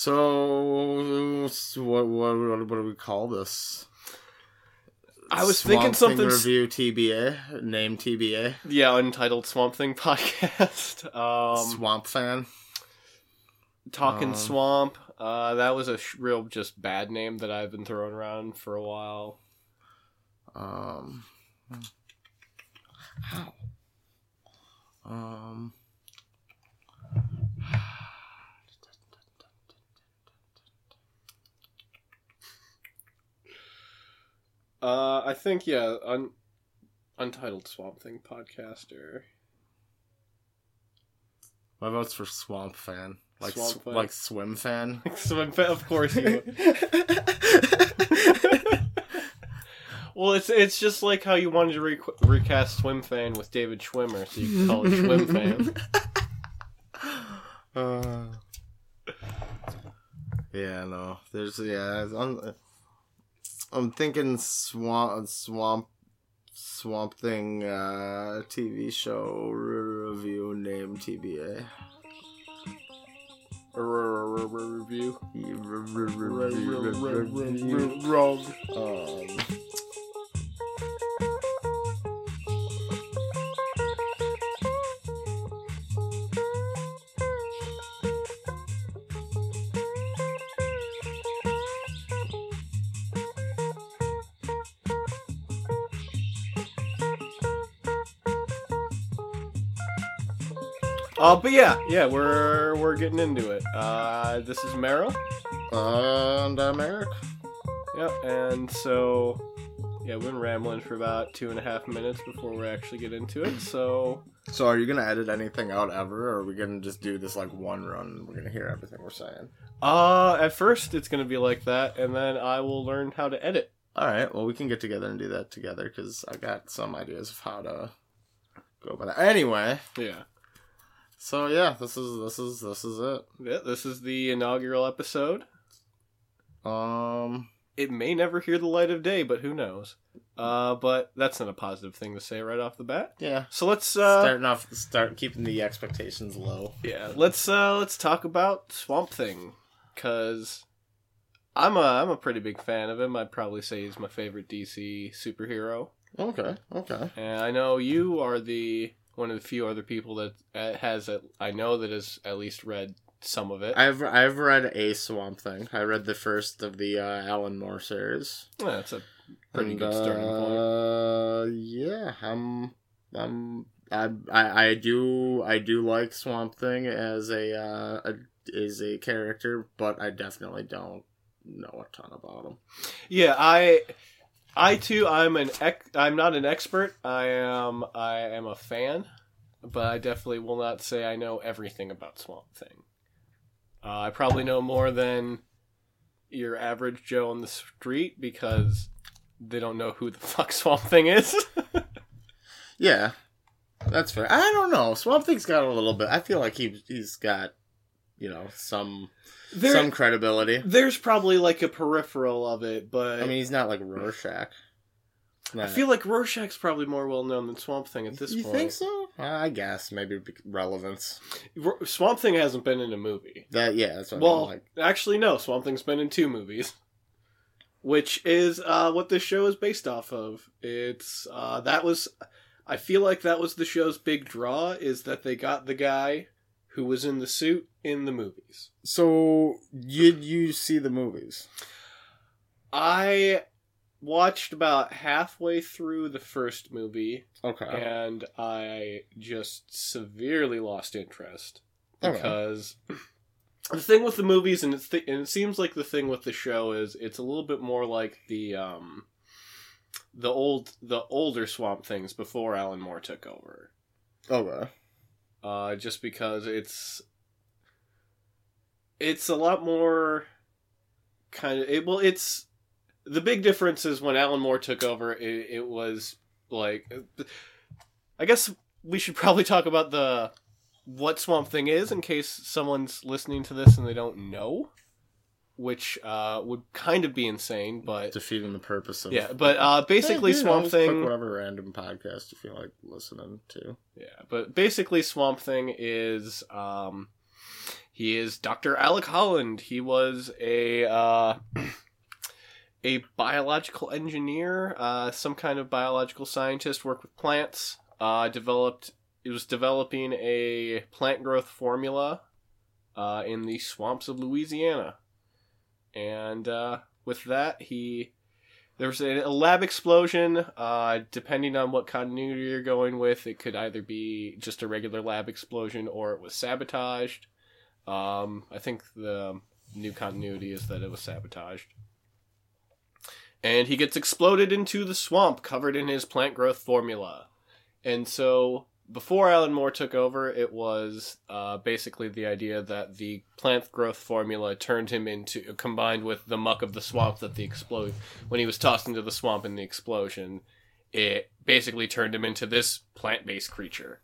So, what, what what do we call this? I was Swamp thinking something. review TBA name TBA Yeah, Untitled Swamp Thing podcast. Um, Swamp fan. Talking um, Swamp. Uh, that was a sh- real just bad name that I've been throwing around for a while. Um, how? Um, Uh, I think yeah, un- Untitled Swamp Thing podcaster. my vote's for Swamp fan. Like Swamp sw- fan. like swim fan. so of course you. Well, it's it's just like how you wanted to re- recast Swim Fan with David Schwimmer, so you could call it Swim Fan. Uh, yeah, no. There's yeah. I'm, thinking swamp swamp swamp thing uh, TV show review name TBA. Review. Review. Wrong. Um, Uh, but yeah, yeah, we're we're getting into it. Uh, this is Mara. and I'm Eric. Yep, and so yeah, we've been rambling for about two and a half minutes before we actually get into it. So So, are you gonna edit anything out ever, or are we gonna just do this like one run? and We're gonna hear everything we're saying. Uh, at first it's gonna be like that, and then I will learn how to edit. All right. Well, we can get together and do that together because I got some ideas of how to go about that. Anyway, Yeah. So yeah, this is this is this is it. Yeah, this is the inaugural episode. Um, It may never hear the light of day, but who knows? Uh, but that's not a positive thing to say right off the bat. yeah. So let's uh, Starting off, start keeping the expectations low. yeah, let's uh, let's talk about Swamp Thing, cause I'm a I'm a pretty big fan of him. I'd probably say he's my favorite DC superhero. Okay. Okay. And I know you are the one of the few other people that uh, has a, I know that has at least read some of it. I've I've read a Swamp Thing. I read the first of the uh, Alan Moore series. Yeah, that's a pretty And, good starting point. uh, Yeah, I'm. I'm. I, I I do I do like Swamp Thing as a, uh, a as a character, but I definitely don't know a ton about him. Yeah, I I too I'm an I'm not an expert. I am I am a fan, but I definitely will not say I know everything about Swamp Thing. Uh, I probably know more than your average Joe on the street because they don't know who the fuck Swamp Thing is. Yeah, that's fair. I don't know. Swamp Thing's got a little bit. I feel like he he's got you know some there, some credibility. there's probably like a peripheral of it, but I mean, he's not like Rorschach. I feel like Rorschach's probably more well known than Swamp Thing at this you point. You think so? I guess maybe relevance. Ro- Swamp Thing hasn't been in a movie. That yeah, that's what I Well, mean, like. actually, no. Swamp Thing's been in two movies, which is uh, what this show is based off of. It's uh, that was, I feel like that was the show's big draw is that they got the guy who was in the suit in the movies. So did you see the movies? I watched about halfway through the first movie Okay. and I just severely lost interest Okay. because the thing with the movies and it's th- and it seems like the thing with the show is it's a little bit more like the um the old the older Swamp Things before Alan Moore took over. Okay. Uh, just because it's it's a lot more kind of it, well it's the big difference is when Alan Moore took over it, it was like I guess we should probably talk about the what Swamp Thing is in case someone's listening to this and they don't know which uh, would kind of be insane but Defeating the purpose of yeah but uh, basically you Swamp Thing whatever random podcast you feel like listening to. Yeah, but basically, Swamp Thing is um, he is Dr. Alec Holland. He was a uh, a biological engineer, uh, some kind of biological scientist, worked with plants. Uh, developed. it was developing a plant growth formula uh, in the swamps of Louisiana, and uh, with that, he there was a, lab explosion. Uh, depending on what continuity you're going with, it could either be just a regular lab explosion or it was sabotaged. Um, I think the new continuity is that it was sabotaged. And he gets exploded into the swamp covered in his plant growth formula. And so before Alan Moore took over, it was uh, basically the idea that the plant growth formula turned him into, combined with the muck of the swamp that the explode when he was tossed into the swamp in the explosion, it basically turned him into this plant-based creature.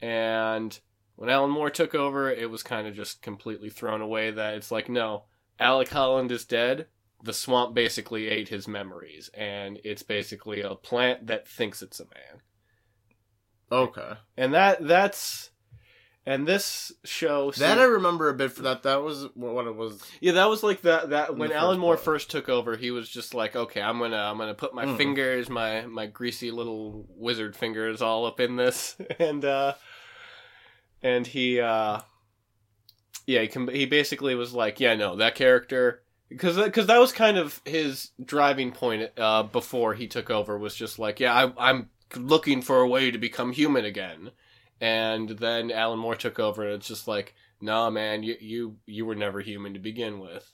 And when Alan Moore took over, it was kind of just completely thrown away. That it's like, no, Alec Holland is dead. The swamp basically ate his memories, and it's basically a plant that thinks it's a man Okay. and that that's and this show That I remember a bit for that. That was what it was. yeah that was like that that when alan moore part. first took over he was just like okay i'm gonna i'm gonna put my Mhm. fingers my my greasy little wizard fingers all up in this and uh and he uh yeah he can he basically was like yeah no that character because because that was kind of his driving point uh before he took over was just like yeah I, i'm looking for a way to become human again and then alan moore took over and it's just like nah man you you you were never human to begin with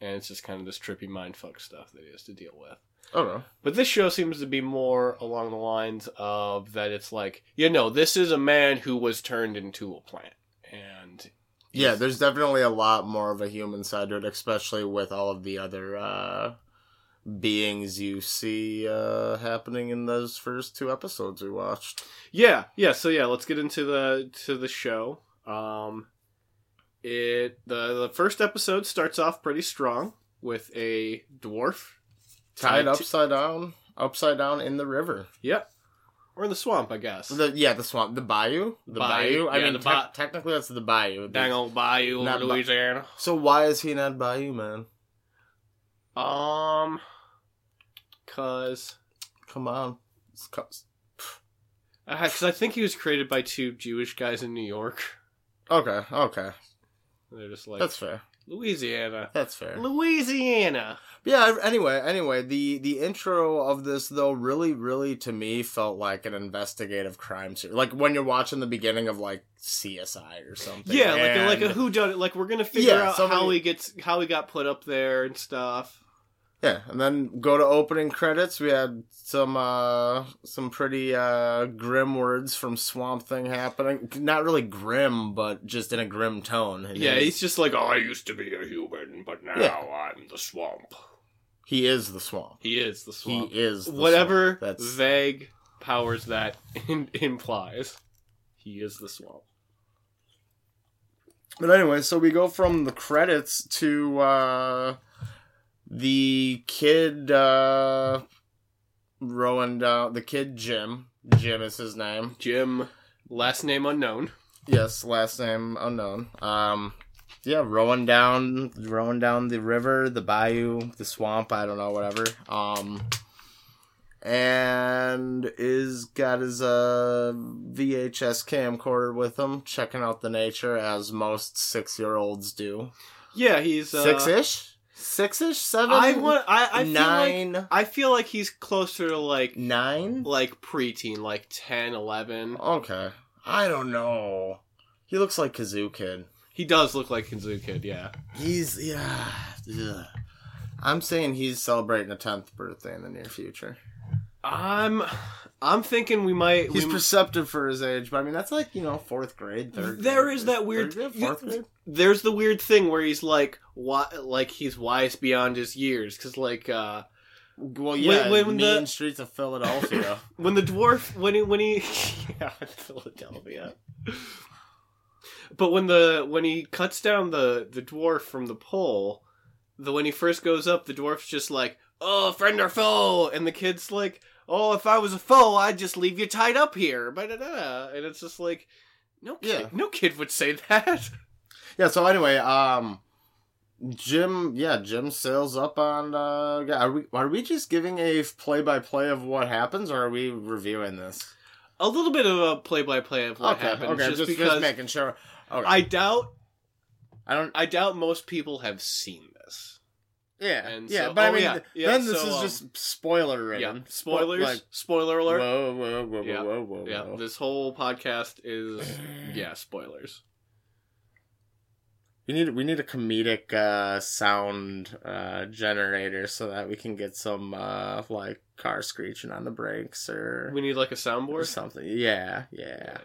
and it's just kind of this trippy mindfuck stuff that he has to deal with Okay. but this show seems to be more along the lines of that it's like, you know, this is a man who was turned into a plant. And Yeah, there's definitely a lot more of a human side to it, especially with all of the other uh, beings you see uh, happening in those first two episodes we watched. yeah, yeah, so yeah, let's get into the to the show. Um it the the first episode starts off pretty strong with a dwarf Tied to- upside down, upside down in the river. Yep. Or in the swamp, I guess. The yeah, the swamp, the bayou, the Bayou, bayou. I yeah, mean, te- ba- technically that's the bayou. The- Dang old bayou Not over ba- Louisiana. So why is he not bayou, man? Um cause Come on. Because I think he was created by two Jewish guys in New York. Okay, okay, They're just like that's fair. Louisiana. That's fair. Louisiana. Yeah. Anyway, anyway, the the intro of this though really, really to me felt like an investigative crime series. Like when you're watching the beginning of like CSI or something. Yeah, like a, like a who done it. Like we're gonna figure Yeah, out somebody- how he gets how he got put up there and stuff. Yeah, and then go to opening credits. We had some uh some pretty uh grim words from Swamp Thing happening. Not really grim, but just in a grim tone. Yeah, he's just like, oh, I used to be a human, but now Yeah. I'm the swamp. He is the swamp. He is the swamp. He is the Whatever swamp. That's vague powers that in- implies, he is the swamp. But anyway, so we go from the credits to uh the kid uh rowing down the kid Jim. Jim is his name. Jim, last name unknown. Yes, last name unknown. Um yeah, rowing down rowing down the river, the bayou, the swamp, I don't know, whatever. Um and is got his uh VHS camcorder with him, checking out the nature as most six year olds do. Yeah, he's uh, Six ish? Six ish? Seven? I want. I, I feel like? I feel like he's closer to like nine? like preteen, like 10, 11. Okay. I don't know. He looks like Kazoo Kid. He does look like Kazoo Kid, yeah. He's yeah. ugh. I'm saying he's celebrating a tenth birthday in the near future. I'm I'm thinking we might. He's we, perceptive for his age, but I mean that's like you know fourth grade, third. There grade, is that weird- third fourth grade. there's the weird thing where he's like, why, like he's wise beyond his years, because like uh, Well, yeah, when- when mean the- streets of Philadelphia. when the dwarf when he when he yeah Philadelphia. But when the when he cuts down the the dwarf from the pole, the when he first goes up, the dwarf's just like, "Oh, friend or foe," and the kid's like, "Oh, if I was a foe, I'd just leave you tied up here." But and it's just like, no kid, Yeah. no kid would say that. Yeah. So anyway, um, Jim, yeah, Jim sails up on. Uh, are we are we just giving a play by play of what happens, or are we reviewing this? A little bit of a play-by-play of what okay, happens, okay, just, just, because just making sure. Okay. I doubt, I don't. I doubt most people have seen this. Yeah, And yeah, so- but I oh, mean, yeah, th- yeah, then this so, is um, just spoiler ridden. Yeah, spoilers. Like, spoiler alert. whoa, whoa, whoa, Yeah, whoa, whoa, yeah, whoa. this whole podcast is yeah spoilers. We need we need a comedic uh, sound uh, generator so that we can get some uh, like car screeching on the brakes or, We need like a soundboard or soundboard. something. Yeah, yeah.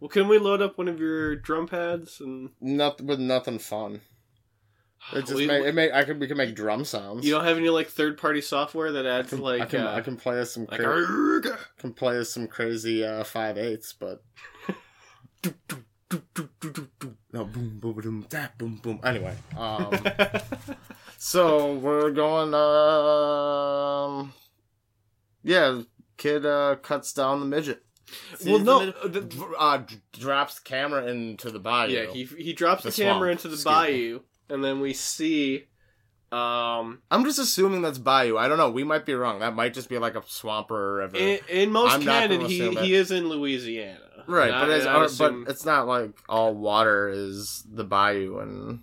Well, can we load up one of your drum pads and Nothing with nothing fun. It just We- make, it make I can we can make drum sounds. you don't have any like third party software that I adds can, like I can, uh, I can play us some like cra- can play us some crazy uh, five eighths, but no boom boom boom da, boom boom. Anyway, um, so we're going. Um, yeah, kid uh, cuts down the midget. Well, no, the uh, drops camera into the bayou. yeah, he he drops the, The camera into the excuse me. bayou, and then we see, um, I'm just assuming that's bayou. I don't know. We might be wrong. That might just be like a swamp or a river. in, in most I'm canon he assume he is in Louisiana, right, but I- it's, and I assume- but it's not like all water is the bayou and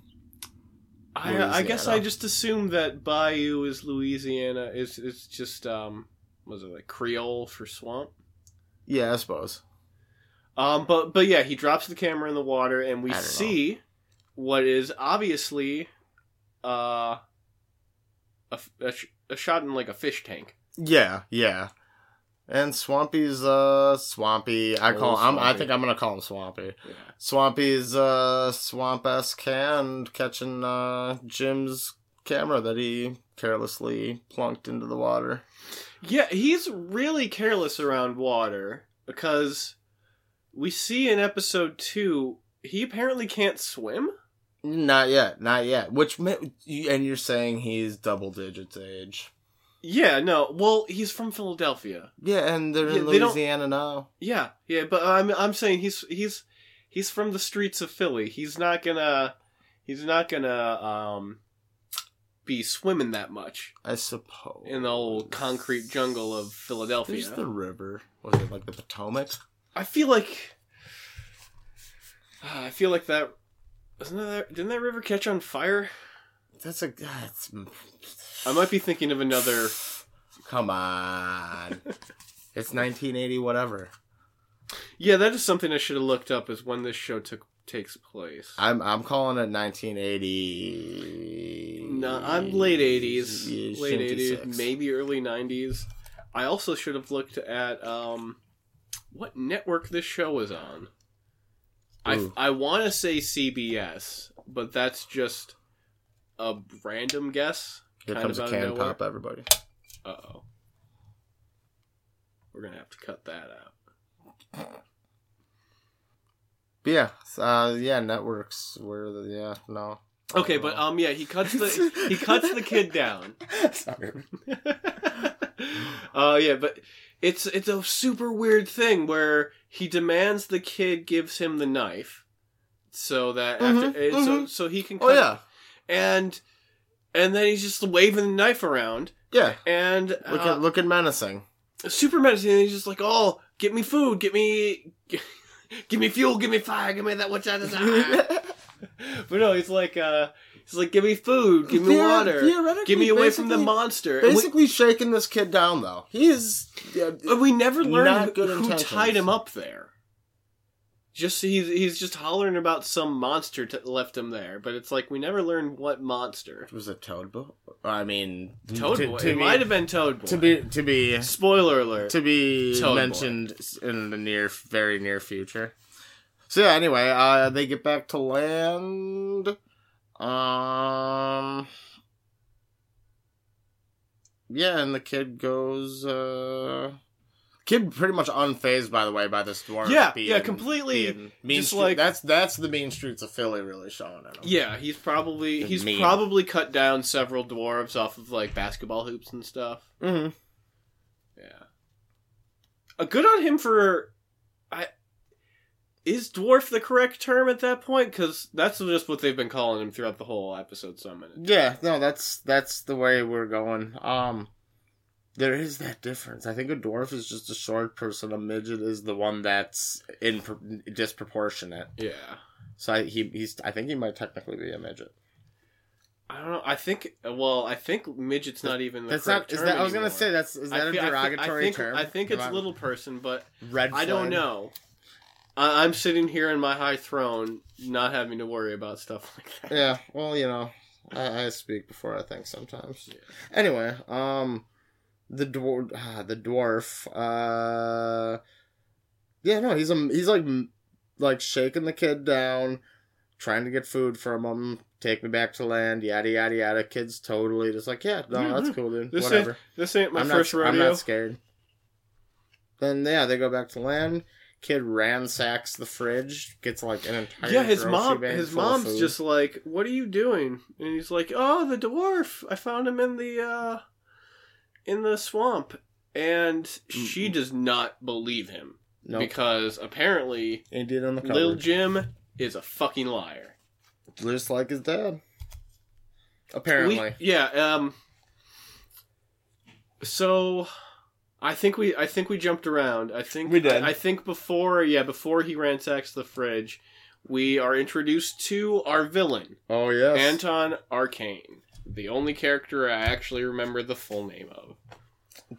I, I guess I just assumed that bayou is Louisiana. Is it's just um, was it like Creole for swamp? Yeah, I suppose. Um, but but yeah, he drops the camera in the water, and we don't know. see what is obviously uh a, a sh- a shot in like a fish tank. Yeah, yeah. And Swampy's uh Swampy. I call Old I'm, I think I'm gonna call him Swampy. Yeah. Swampy's uh swamp esque hand catching uh Jim's camera that he carelessly plunked into the water. Yeah, he's really careless around water because we see in episode two he apparently can't swim. Not yet, not yet. Which and you're saying he's double digits age. Yeah, no. Well, he's from Philadelphia. Yeah, and they're Yeah, in they Louisiana now. Yeah, yeah, but I'm I'm saying he's he's he's from the streets of Philly. He's not gonna he's not gonna um be swimming that much I suppose. in the old concrete jungle of Philadelphia. There's the river. Was it like the Potomac? I feel like ah, I feel like that isn't that didn't that river catch on fire? That's a that's I might be thinking of another. Come on. it's 1980 whatever. Yeah, that is something I should have looked up. Is when this show took takes place. I'm I'm calling it 1980. No, I'm late eighties, Yeah, late eighties, maybe early nineties. I also should have looked at um, what network this show was on. I Ooh. I want to say CBS, but that's just a random guess. Here kind comes of a can pop, everybody. Uh oh, we're gonna have to cut that out. But yeah, uh, yeah, networks where the yeah no. Okay, but um, yeah, he cuts the he cuts the kid down. Sorry. uh yeah, but it's it's a super weird thing where he demands the kid gives him the knife so that after Mhm, uh, so mhm. so he can Oh cut- yeah, and and then he's just waving the knife around yeah. and Looking uh, looking menacing. super menacing and he's just like oh get me food get me give me fuel give me fire give me that which I desire but no he's like uh he's like give me food give me Theor- water get me away from the monster And we- Basically, shaking this kid down though. He is. Yeah, But we never learned Not who, good who intentions. tied him up there. Just he's he's just hollering about some monster t- left him there, but it's like we never learned what monster. It was it Toad Boy? I mean, Toad to, Boy. To it be, might have been Toad Boy. to be to be Spoiler alert. to be Toad Boy. mentioned in the near, very near future. So yeah. Anyway, uh, they get back to land. Um. Yeah, and the kid goes. uh Kid pretty much unfazed, by the way, by this dwarf. Yeah, being, yeah, completely being mean just stre- like- that's that's the mean streets of Philly really showing in him. yeah, he's probably he's Mean. probably cut down several dwarves off of like basketball hoops and stuff. Mm-hmm. Yeah. A good on him for I is dwarf the correct term at that point? Because that's just what they've been calling him throughout the whole episode. So many. Yeah, no, that's that's the way we're going. Um, there is that difference. I think a dwarf is just a short person. A midget is the one that's in disproportionate. Yeah. So I, he he's I think he might technically be a midget. I don't know. I think. Well, I think midget's not even the That's correct not. Is term that I was gonna say that's is that I a derogatory I think, term? I think it's Am I- little person, but red. I don't know. I- I'm sitting here in my high throne, not having to worry about stuff like that. Yeah, well, you know, I, I speak before I think sometimes. Yeah. Anyway, um, the dwarf, ah, the dwarf, uh, yeah, no, he's a he's like like shaking the kid down, trying to get food from him. Take me back to land, yada yada yada. Kid's totally just like, yeah, no, Yeah, that's cool, dude. This Whatever. This ain't my I'm first not, rodeo. I'm not scared. Then yeah, they go back to land. Kid ransacks the fridge, gets like an entire yeah, his mom. His mom's just like, "What are you doing?" And he's like, "Oh, the dwarf. I found him in the uh in the swamp." And she does not believe him no because apparently and did on the cover. Lil Jim is a fucking liar. just like his dad. Apparently, We, yeah. Um. So, I think we I think we jumped around. I think We did. I, I think before yeah before he ransacks the fridge, we are introduced to our villain oh yes, Anton Arcane, the only character I actually remember the full name of,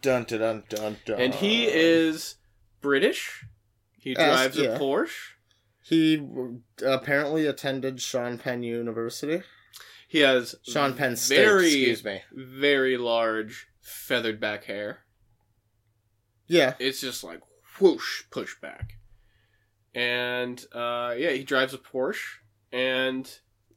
dun dun dun dun dun. and he is British. He drives yeah. a Porsche. He apparently attended Sean Penn University. He has Sean Penn State. very excuse me. very large feathered back hair. Yeah, it's just like whoosh push back and uh yeah he drives a porsche and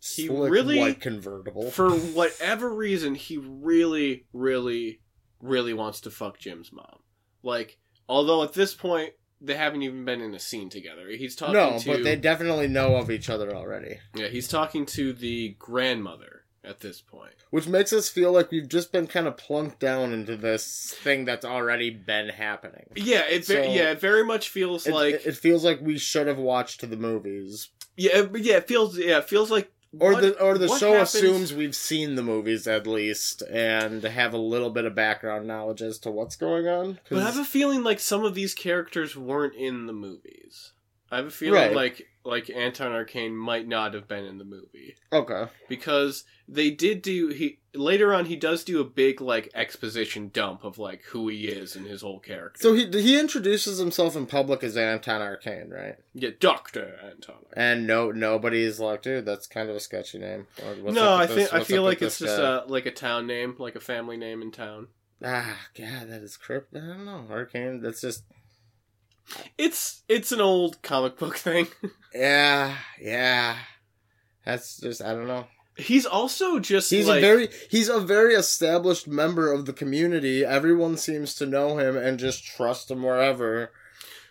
He Slick really- white convertible. for whatever reason he really really really wants to fuck jim's mom. Like although at this point they haven't even been in a scene together. He's talking to no, to but they definitely know of each other already, yeah he's talking to the grandmother at this point which makes us feel like we've just been kind of plunked down into this thing that's already been happening. yeah it ve- So- yeah it very much feels It, like it, feels like we should have watched the movies, yeah it- yeah it feels yeah it feels like or what- the or the show happens- assumes we've seen the movies at least and have a little bit of background knowledge as to what's going on. But I have a feeling like some of these characters weren't in the movies. I have a feeling Right. like like Anton Arcane might not have been in the movie okay, because they did do he later on he does do a big like exposition dump of like who he is and his whole character. so he he introduces himself in public as Anton Arcane, right? yeah, Doctor Anton. And no, nobody's like, dude, that's kind of a sketchy name. "What's no, I think? I feel like it's just guy?" a like a town name, like a family name in town. ah, god, that is crypt. I don't know, Arcane. That's just It's it's an old comic book thing. yeah, yeah. That's just I don't know. He's also just He's like a very he's a very established member of the community. Everyone seems to know him and just trust him wherever.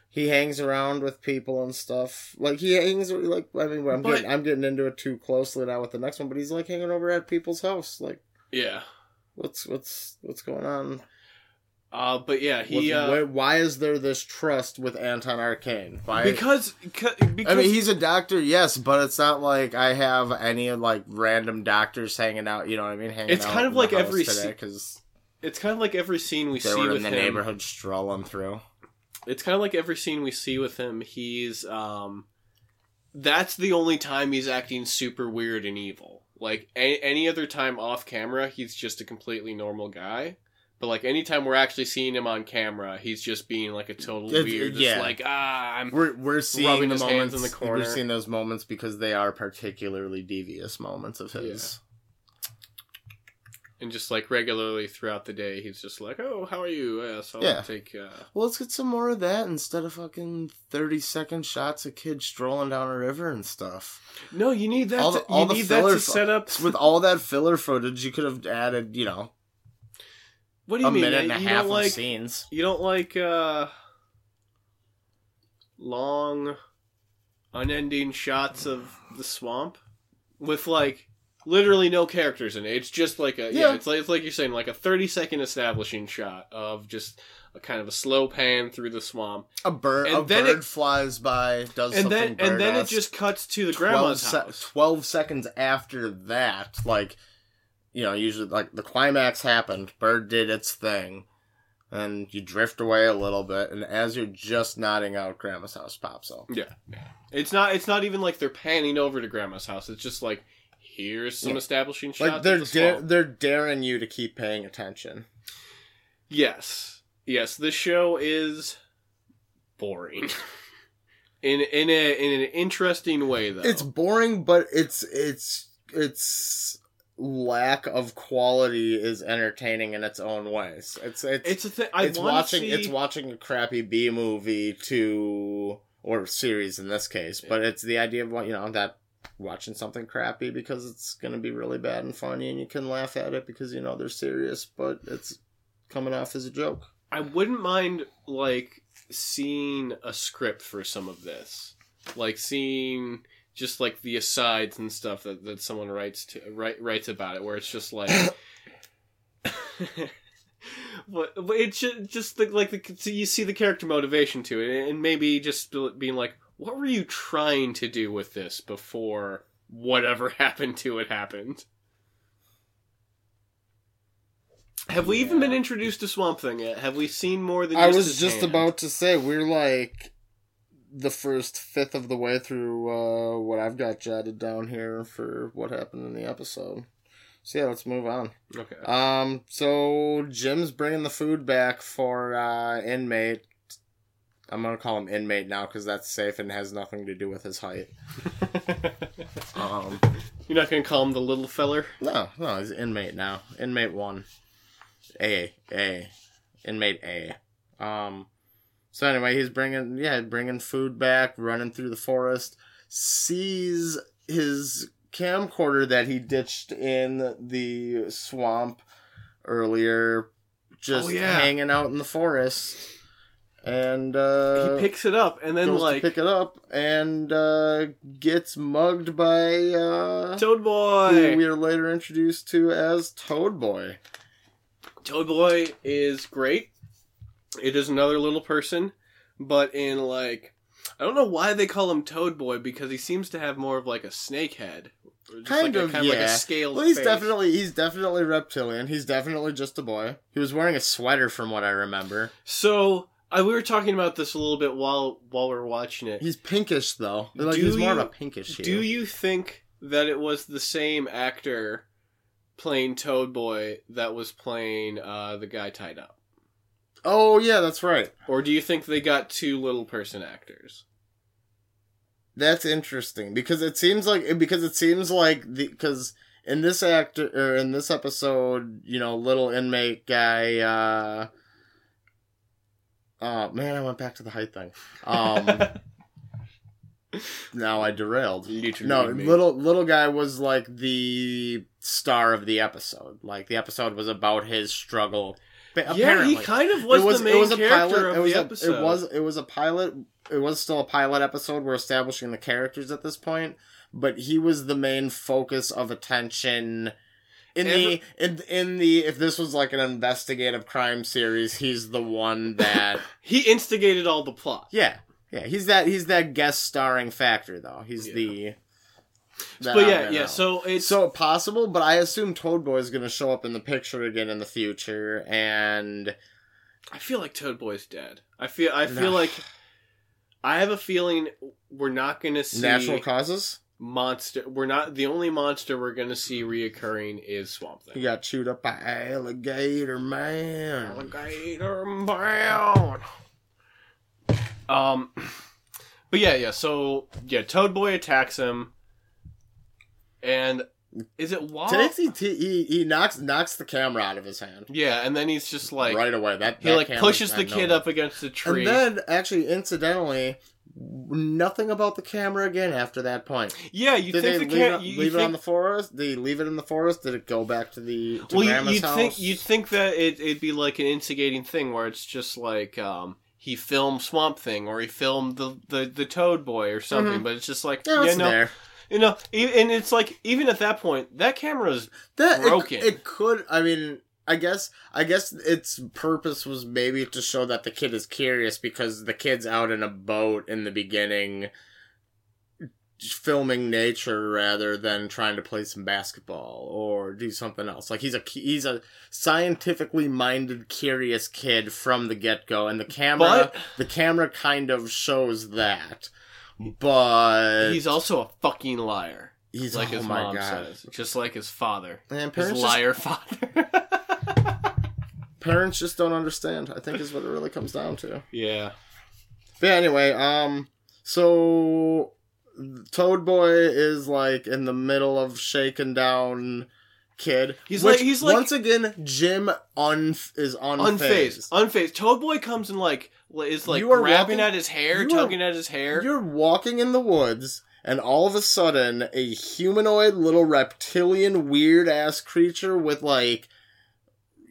He hangs around with people and stuff. Like he hangs like I mean I'm But- getting I'm getting into it too closely now with the next one, but he's like hanging over at people's house. Like yeah. what's what's what's going on? Uh, but yeah, he uh, why, why is there this trust with Anton Arcane? Why? because because I mean, he's a doctor, yes, but it's not like I have any like random doctors hanging out. You know what I mean? Hanging It's out kind of like every because it's kind of like every scene we see with in the him. neighborhood strolling through. It's kind of like every scene we see with him. He's um, that's the only time he's acting super weird and evil. Like a- any other time off camera, he's just a completely normal guy. But like anytime we're actually seeing him on camera, he's just being like a total It's- weird, just yeah. like ah, I'm We're we're seeing the moments in the corner. We're seeing those moments because they are particularly devious moments of his. and just like regularly throughout the day, he's just like, oh, how are you? Yes, I'll Yeah. take. Uh... Well, let's get some more of that instead of fucking thirty second shots of kids strolling down a river and stuff. No, you need that. All the- to, all you the need that filler to fu- set up. With all that filler footage, you could have added, you know, What do you a mean? minute and a you half don't of like scenes. you don't like uh long, unending shots of the swamp with like literally no characters in it. It's just like a yeah. Yeah. it's like it's like you're saying like a 30 second establishing shot of just a kind of a slow pan through the swamp, A bird, And a then bird it- flies by, does and something then and then it just cuts to the 12, grandma's se- house. 12 seconds after that, like, you know, usually, like, the climax happened, Bird did its thing, and you drift away a little bit, and as you're just nodding out, Grandma's house pops up. Yeah, it's not it's not even like they're panning over to grandma's house. It's just like here's some Yeah. establishing shots. Like, they're, the da- they're daring you to keep paying attention. Yes, yes. this show is boring. In in a in an interesting way though. It's boring, but it's, it's, it's lack of quality is entertaining in its own ways. It's, it's, it's a thing. I it's watching see... it's watching a crappy B movie to or series in this case, but it's the idea of what you know that watching something crappy because it's going to be really bad and funny and you can laugh at it because you know they're serious, but it's coming off as a joke. I wouldn't mind like seeing a script for some of this, like seeing just like the asides and stuff that, that someone writes to write, writes about it, where it's just like. But, but it's just, just the, like the so you see the character motivation to it, and maybe just being like, "What were you trying to do with this before whatever happened to it happened?" Have we even been introduced to Swamp Thing yet? Have we seen more than? I was just hand? about to say we're like the first fifth of the way through uh, what I've got jotted down here for what happened in the episode. So yeah, let's move on. Okay. Um, so Jim's bringing the food back for uh, inmate. I'm gonna call him inmate now because that's safe and has nothing to do with his height. Um, You're not gonna call him the little feller. no, no, he's inmate now. Inmate one, A, A, inmate A. Um, so anyway, he's bringing yeah, bringing food back, running through the forest, sees his camcorder that he ditched in the swamp earlier, just Oh, yeah. hanging out in the forest, and uh, he picks it up and then like pick it up and uh, gets mugged by uh, Toad who Boy. we are later introduced to as Toad Boy. Toad Boy is great. It is another little person, but in like I don't know why they call him Toad Boy because he seems to have more of like a snake head. Just Kind like of, a, kind of like yeah. a scaled Well, he's face. definitely he's definitely reptilian. He's definitely just a boy. He was wearing a sweater from what I remember. So I, we were talking about this a little bit while while we were watching it. He's pinkish though. Like Do he's more of you- a pinkish hue. Do you think that it was the same actor playing Toad Boy that was playing uh, the guy tied up? Oh yeah, that's right. Or do you think they got two little person actors? That's interesting because it seems like because it seems like the because in this actor or in this episode, you know, little inmate guy. uh Oh man, I went back to the height thing. Um, now I derailed. No, little little guy was like the star of the episode. Like the episode was about his struggle. But yeah, he kind of was, the main character of it was the a, episode. It was it was a pilot. It was still a pilot episode. We're establishing the characters at this point, but he was the main focus of attention. In the in in the if this was like an investigative crime series, he's the one that He instigated all the plot. yeah yeah he's that he's that guest starring factor though. He's Yeah. the. But I'm yeah, yeah. know. So it's So possible, but I assume Toad Boy is going to show up in the picture again in the future, and I feel like Toad Boy's dead. I feel I feel No. like I have a feeling we're not going to see natural causes. monster. We're not the only monster we're going to see reoccurring is Swamp Thing. He got chewed up by alligator man. Alligator bound. Um, but yeah, yeah. So yeah, Toad Boy attacks him, and is it while? Takes he, he he knocks knocks the camera out of his hand Yeah, and then he's just like right away. That he that like pushes the kid up against the tree. and then actually incidentally, nothing about the camera again after that point. yeah, you Did think they the leave, it, you, you leave it think, on the forest? Did he leave it in the forest? Did it go back to the to well, you, grandma's you'd house? think you'd think that it, it'd be like an instigating thing where it's just like um, he filmed Swamp Thing or he filmed the the, the Toad Boy or something, Mhm. but it's just like yeah, yeah, it's no, there. You know, and it's like even at that point, that camera's that it- broken. It, could. I mean, I guess. I guess its purpose was maybe to show that the kid is curious because the kid's out in a boat in the beginning, filming nature rather than trying to play some basketball or do something else. Like he's a he's a scientifically minded, curious kid from the get go, and the camera But- the camera kind of shows that. But he's also a fucking liar, he's like oh his my mom God. says, just like his father, Man, his just, liar father. parents just don't understand. I think is what it really comes down to. yeah, But anyway, um, so Toad Boy is like in the middle of shaking down kid. He's like- he's like- once again Jim un is unfazed. unfazed, unfazed. Toad Boy comes and like is like You are grabbing walking- at his hair, you are- at his hair. You're walking in the woods, and all of a sudden, a humanoid little reptilian weird ass creature with like,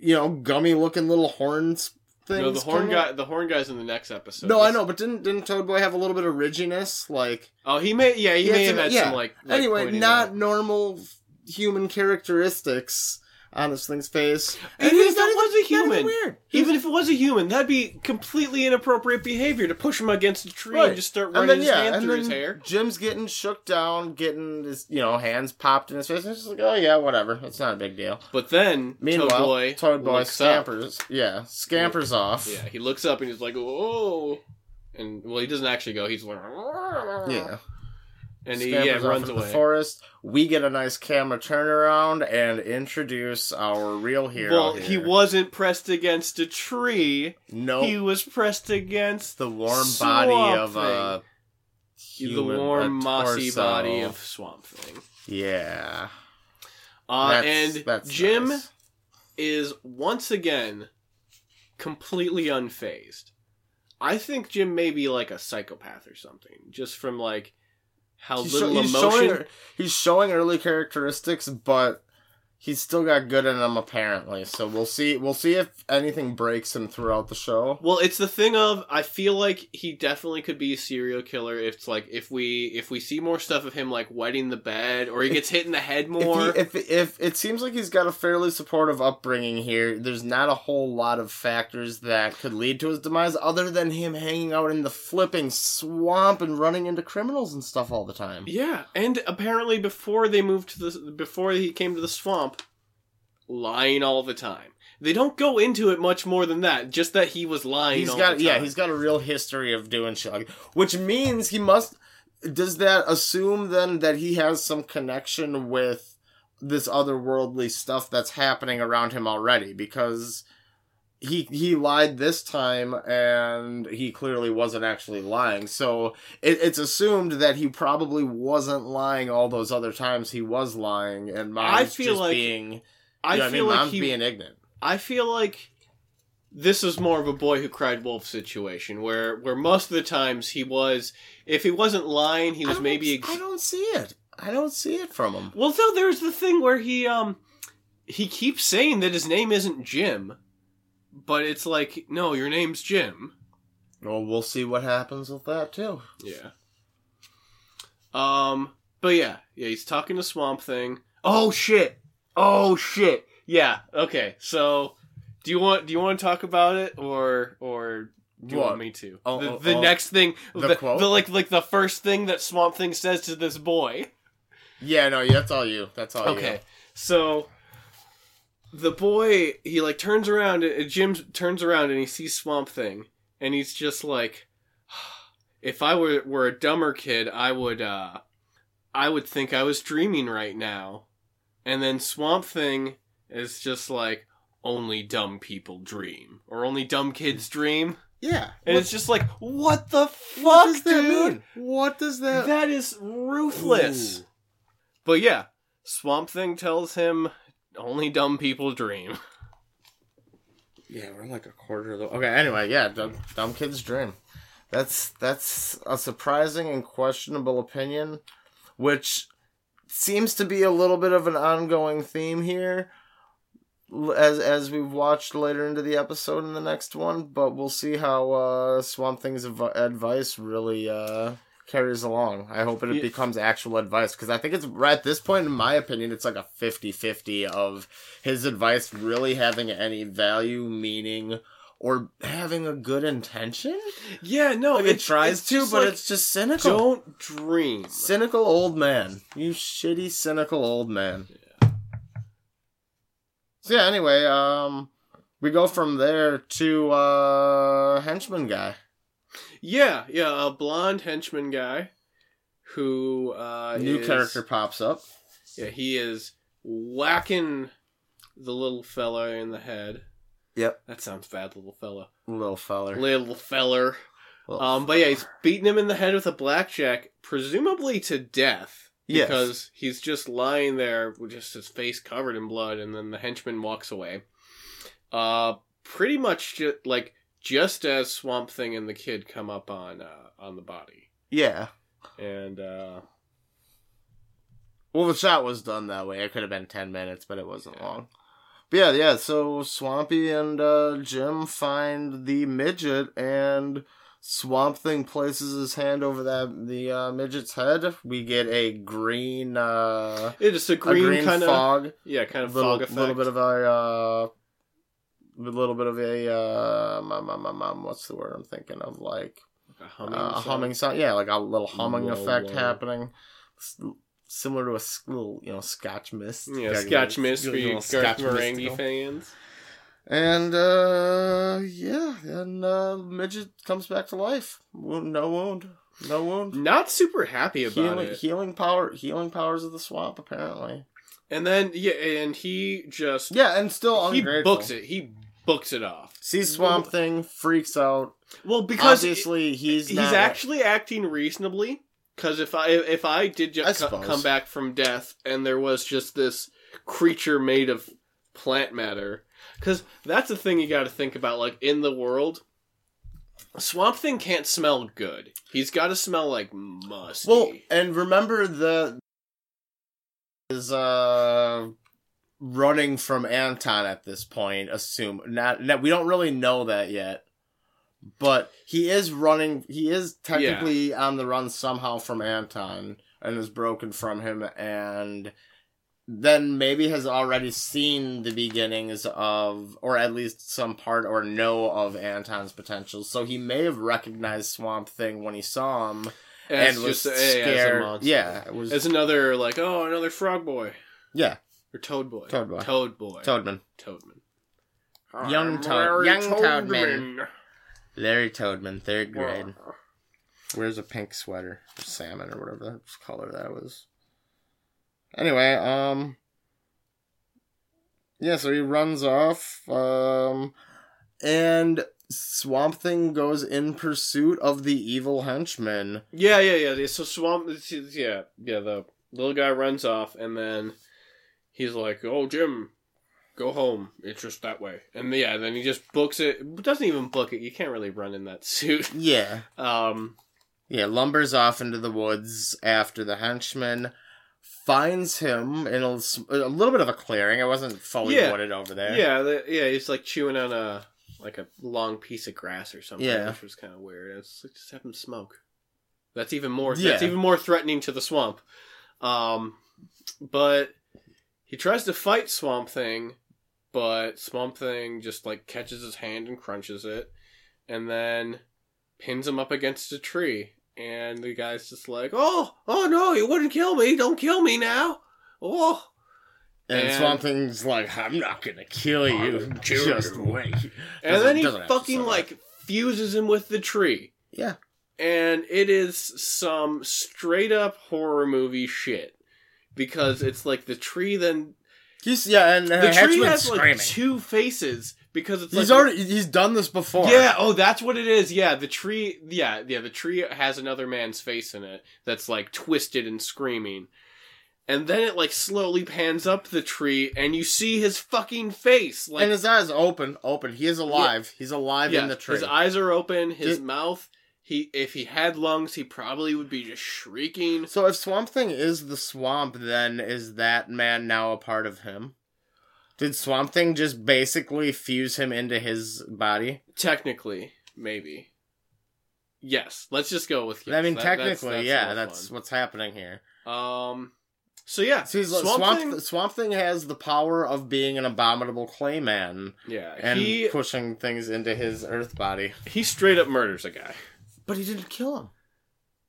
you know, gummy looking little horns. Things No, the horn guy. up. The horn guy's in the next episode. No, I know, but didn't didn't Toad Boy have a little bit of ridginess? Like, Oh, he may. Yeah, he Yeah, may have a- had yeah. some like. like anyway, not out. normal human characteristics on this thing's face. And Even if it was a human. weird. Even if it was a human, that'd be completely inappropriate behavior to push him against a tree Right. and just start running then his yeah, hand through his hair. Jim's getting shook down, getting his you know hands popped in his face, and it's just like, oh yeah, whatever, it's not a big deal. But then Meanwhile, Toad Boy, Toad Boy looks up. scampers, yeah, scampers off. Yeah, he looks up and he's like, "Whoa!" And well, he doesn't actually go. He's like, yeah. And he yeah runs into the away. forest. We get a nice camera turnaround and introduce our real hero. Well, here. he wasn't pressed against a tree. no He was pressed against the warm body of a the warm, a mossy body of Swamp Thing. yeah. Uh, That's- and that's Jim nice. is once again completely unfazed. I think Jim may be like a psychopath or something, just from like how He's, little sho- he's emotion. showing he's showing early characteristics, but he's still got good in him apparently. So we'll see. We'll see if anything breaks him throughout the show. Well, it's the thing of I feel like he definitely could be a serial killer. If it's like if we if we see more stuff of him like wetting the bed or he gets hit in the head more. If, he, if if it seems like he's got a fairly supportive upbringing here, there's not a whole lot of factors that could lead to his demise, other than him hanging out in the flipping swamp and running into criminals and stuff all the time. Yeah, and apparently before they moved to the before he came to the swamp, lying all the time. They don't go into it much more than that. Just that he was lying. He's all got yeah, he's got a real history of doing shit, like, which means he must. Does that assume then that he has some connection with this otherworldly stuff that's happening around him already? Because he he lied this time, and he clearly wasn't actually lying. So it, it's assumed that he probably wasn't lying all those other times he was lying, and mom's I feel just like- being. I what feel I mean, like mom's he. being ignorant. I feel like this is more of a boy who cried wolf situation, where where most of the times he was, if he wasn't lying, he was don't- maybe. Ex- I don't see it. I don't see it from him. Well, though there's the thing where he um he keeps saying that his name isn't Jim, but it's like no, your name's Jim. Well, we'll see what happens with that too. Yeah. Um, but yeah, yeah, he's talking to Swamp Thing. Oh shit! Oh shit! Yeah. Okay. So, do you want do you want to talk about it or or do you What? want me to? Oh, the oh, the oh. next thing, The the, quote? the like like the first thing that Swamp Thing says to this boy. Yeah, no, that's all you. That's all Okay, so the boy he like turns around. uh, Jim turns around and he sees Swamp Thing, and he's just like, "If I were were a dumber kid, I would uh, I would think I was dreaming right now." And then Swamp Thing is just like, "Only dumb people dream, or only dumb kids dream." Yeah. And What- it's just like, what the fuck, what does that dude? mean? What does that? That is ruthless. Ooh. But yeah, Swamp Thing tells him only dumb people dream. Yeah, we're like a quarter of the. Okay, anyway, yeah, dumb, dumb kid's dream. That's that's a surprising and questionable opinion, which seems to be a little bit of an ongoing theme here, as as we've watched later into the episode in the next one. But we'll see how uh, Swamp Thing's adv- advice really uh, carries along. I hope it Yeah. becomes actual advice because I think it's right at this point, in my opinion, it's like a 50-50 of his advice really having any value, meaning, or having a good intention. Yeah, no, Like it tries to, but like, it's just cynical. don't dream. Cynical old man. You shitty cynical old man. So yeah, anyway, um we go from there to uh henchman guy. Yeah, yeah, a blonde henchman guy who uh New is- character pops up. Yeah, he is whacking the little fella in the head. Yep. That sounds bad, little fella. Little feller. Little feller. Little Um, but yeah, he's beating him in the head with a blackjack, presumably to death. Yes. Because he's just lying there with just his face covered in blood, and then the henchman walks away. Uh, pretty much just like just as Swamp Thing and the kid come up on uh, on the body, Yeah. and uh, Well, the shot was done that way. It could have been 10 minutes, but it wasn't Yeah. long. But yeah, yeah, so Swampy and uh, Jim find the midget, and Swamp Thing places his hand over that the uh, midget's head. We get a green, uh, it's just a green, green kind of fog, yeah, kind of little, fog effect. little bit of a, uh, a little bit of a, uh, mum, mum, mum, what's the word I'm thinking of? Like, a humming, uh, a sound. humming sound. Yeah, like a little humming Whoa, effect whoa. happening. Similar to a little, you know, Scotch mist. Yeah, Scotch little- Mist for you Scotch Garth Marenghi fans. And uh yeah, and uh midget comes back to life. Wound, no wound, no wound. Not super happy about Healing, it. healing power, healing powers of the swamp. Apparently, And then yeah, and he just yeah, and still he ungrateful. books it. He books it off. Sees Swamp Thing, freaks out. Well, because Obviously, he's he's not, actually acting reasonably. Because if I if I did I just co- come back from death and there was just this creature made of plant matter, because that's the thing you got to think about. Like in the world, Swamp Thing can't smell good. He's got to smell like musty. Well, and remember the is uh running from Anton at this point. Assume not, not we don't really know that yet, but he is running. He is technically on the run somehow from Anton and is broken from him, and then maybe has already seen the beginnings of, or at least some part or know of Anton's potential. So he may have recognized Swamp Thing when he saw him As and was just a- as a scared. yeah, it was. as another like oh another frog boy yeah, or toad boy. Toad boy. Toad boy. Toadman. Toadman. Young I'm Toad- Larry young Toadman. Larry Toadman, third grade. Wears a pink sweater, salmon or whatever that color that was. Anyway, um, yeah, so he runs off, um, and Swamp Thing goes in pursuit of the evil henchman. Yeah, yeah, yeah. So swamp. Yeah, yeah. The little guy runs off, and then he's like, "Oh, Jim, go home. It's just that way." And yeah, then he just books it. Doesn't even book it. You can't really run in that suit. Yeah, Um. yeah, lumbers off into the woods after the henchman. Finds him in a little bit of a clearing. It wasn't fully Yeah. wooded over there. Yeah, the, yeah. He's like chewing on a like a long piece of grass or something. Yeah. which was kind of weird. It's like just have him smoke. That's even more. Yeah. That's even more threatening to the swamp. Um, but he tries to fight Swamp Thing, but Swamp Thing just like catches his hand and crunches it, and then pins him up against a tree. And the guy's just like, "Oh, oh no, you wouldn't kill me! Don't kill me now! Oh!" And, And- Swamp Thing's like, I'm not gonna kill you. Kill Just you." wait. And then he doesn't have to fucking say that. like fuses him with the tree. Yeah. And it is some straight up horror movie shit. Because it's like the tree then He's yeah, and the tree has like two faces because it's he's like already he's done this before. Yeah, oh that's what it is. Yeah, the tree yeah, yeah, the tree has another man's face in it that's like twisted and screaming. And then it like slowly pans up the tree and you see his fucking face. Like and his eyes open, open. He is alive. He's alive in the tree. His eyes are open. His Did- mouth. He if he had lungs, he probably would be just shrieking. so if Swamp Thing is the swamp, then is that man now a part of him? Did Swamp Thing just basically fuse him into his body? Technically, maybe. Yes, let's just go with. Yes. I mean, That- technically, that's yeah, that's fun. what's happening here. Um. So yeah, See, Swamp, Swamp, Thing. Swamp Thing has the power of being an abominable clay man yeah, and he pushing things into his earth body. he straight up murders a guy. But he didn't kill him.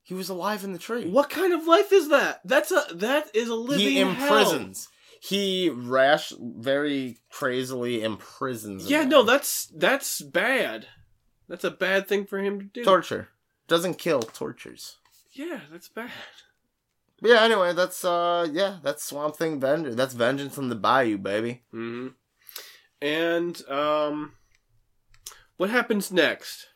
He was alive in the tree. What kind of life is that? That's a that is a living he hell. imprisons. He rash, very crazily imprisons. Yeah, man. no, that's that's bad. That's a bad thing for him to do. torture doesn't kill, tortures. yeah, that's bad. But yeah. Anyway, that's uh, yeah, that's Swamp Thing Vengeance. That's Vengeance from the Bayou, baby. hmm And um, what happens next?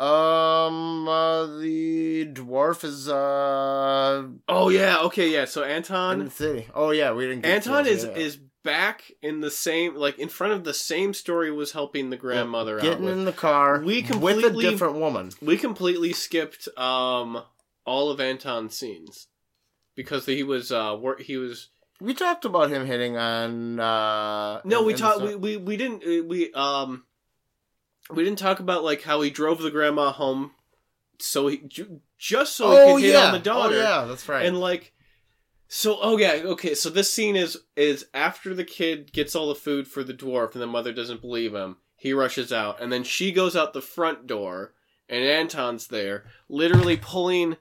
Um, uh, the dwarf is uh Oh yeah, okay, yeah. So in Anton the city. Oh yeah, we didn't. Get Anton is yeah. is back in the same like in front of the same story was helping the grandmother out getting with. in the car We completely with a different woman. we completely skipped um all of Anton's scenes because he was uh wor- he was We talked about him hitting on. uh no we talked we, we we didn't uh, we um we didn't talk about like how he drove the grandma home so he just so he oh could hit on the oh, daughter. Oh yeah, that's right. and like so oh yeah okay so this scene is is after the kid gets all the food for the dwarf and the mother doesn't believe him he rushes out and then she goes out the front door and anton's there literally pulling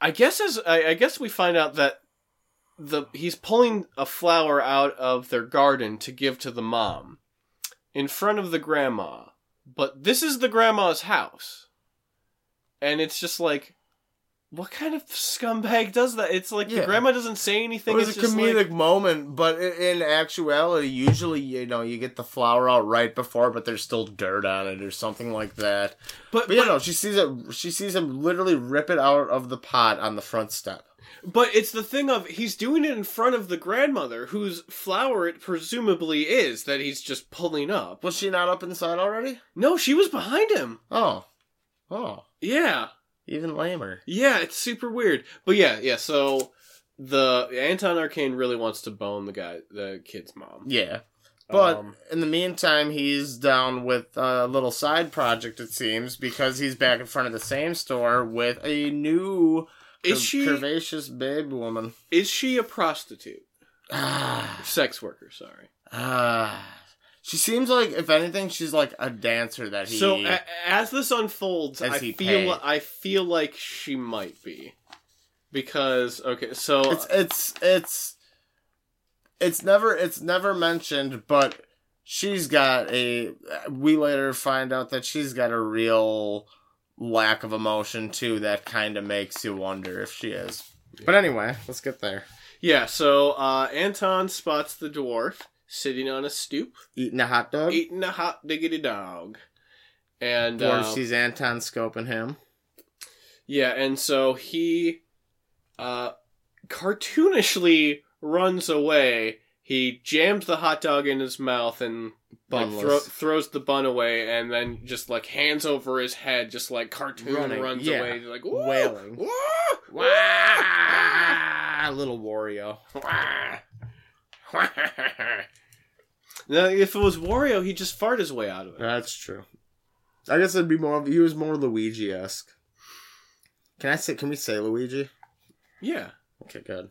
i guess as i, I guess we find out that the he's pulling a flower out of their garden to give to the mom in front of the grandma but this is the grandma's house and it's just like what kind of scumbag does that? It's like the Yeah. grandma doesn't say anything. it was it's a just comedic like, moment, but i- in actuality, usually you know you get the flower out right before, but there's still dirt on it or something like that. but But you know, she sees it. She sees him literally rip it out of the pot on the front step. But it's the thing of he's doing it in front of the grandmother, whose flower it presumably is that he's just pulling up. Was she not up inside already? No, she was behind him. Oh, oh, Yeah, even lamer. yeah, it's super weird. But yeah, yeah. So the Anton Arcane really wants to bone the guy, the kid's mom. Yeah. But Um, in the meantime, he's down with a little side project, it seems, because he's back in front of the same store with a new is cur- she curvaceous babe woman. is she a prostitute, Ah, sex worker? Sorry. ah. She seems like, if anything, she's like a dancer that he. So a- as this unfolds, Does I he feel? I feel like she might be because okay, so it's it's it's it's never it's never mentioned, but she's got a. We later find out that she's got a real lack of emotion too. That kind of makes you wonder if she is. But anyway, let's get there. yeah, so uh, Anton spots the dwarf sitting on a stoop Eating a hot dog. eating a hot diggity dog, and Dwarf uh, sees Anton scoping him. yeah, and so he uh, cartoonishly runs away. He jams the hot dog in his mouth and like, thro- throws the bun away, and then just like hands over his head, just like cartoon Running, runs yeah. away, like "Woo! Wailing. Wah! Little Wario. Now, if it was Wario, he'd just fart his way out of it. That's true. I guess it'd be more. of- He was more Luigi esque. Can I say? Can we say Luigi? Yeah, Okay, good.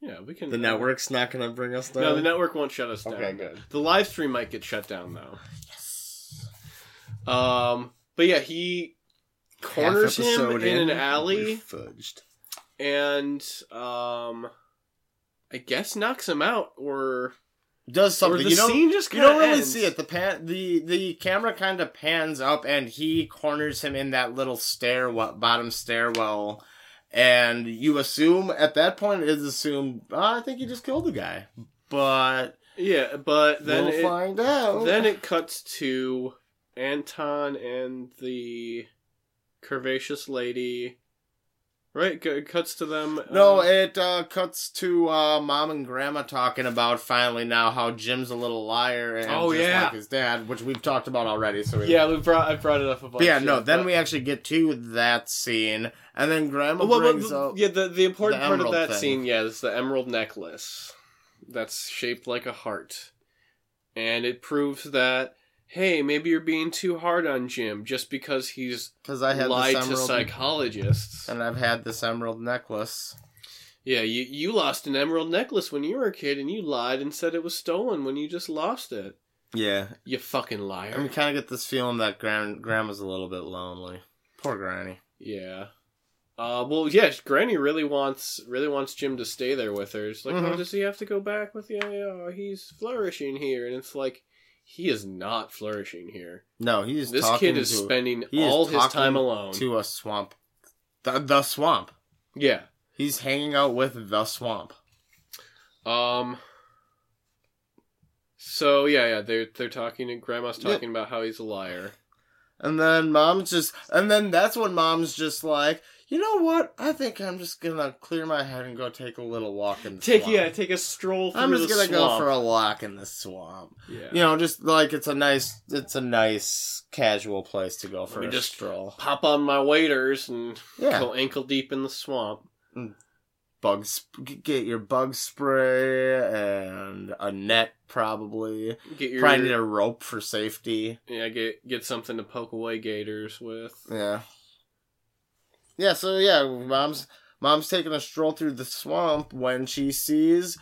Yeah, we can. The network's not gonna bring us down. No, the network won't shut us down. Okay, good. The live stream might get shut down though. Yes. Um, but yeah, he corners him episode in an alley Fudged. and um, I guess knocks him out or Does something. the you don't. scene just You don't really ends. see it. The pan, the the camera kind of pans up, and he corners him in that little stairwell, bottom stairwell, and you assume at that point it is assumed. Oh, I think he just killed the guy, but Yeah, but then we'll it, find out. then it cuts to Anton and the curvaceous lady. Right, it cuts to them. No, uh, it uh, cuts to uh, mom and grandma talking about finally now how Jim's a little liar and Oh, just yeah. like his dad, which we've talked about already. So we, yeah, we brought I brought it up a bunch. Yeah, no. Then but- we actually get to that scene, and then grandma well, well, brings the- up. yeah, the the important the part of that thing. scene, yeah, is the emerald necklace that's shaped like a heart, and it proves that hey, maybe you're being too hard on Jim just because he's Because I had lied to psychologists. and I've had this emerald necklace. Yeah, you you lost an emerald necklace when you were a kid, and you lied and said it was stolen when you just lost it. Yeah, You fucking liar. I mean, kind of get this feeling that gran- grandma's a little bit lonely. Poor granny. Yeah. Uh, well, yes, Granny really wants really wants Jim to stay there with her. It's like, oh, Mhm. does he have to go back with you? Yeah, he's flourishing here, and it's like he is not flourishing here. No, he's this talking kid is to, spending he is all his time alone. to a swamp. The, the swamp. Yeah. He's hanging out with the swamp. Um. So yeah, yeah, they're they're talking, and Grandma's Yeah. talking about how he's a liar. And then mom's just, and then that's when mom's just like, you know what? I think I'm just gonna clear my head and go take a little walk in the Take swamp. yeah, take a stroll through I'm just gonna go for a walk in the swamp. yeah. You know, just like it's a nice, it's a nice casual place to go for a just- stroll. Pop on my waders and Yeah, go ankle deep in the swamp. Mm. bug sp- get your bug spray and a net probably. Get your Probably need a rope for safety. yeah, get get something to poke away gators with. Yeah. Yeah, so yeah, mom's mom's taking a stroll through the swamp when she sees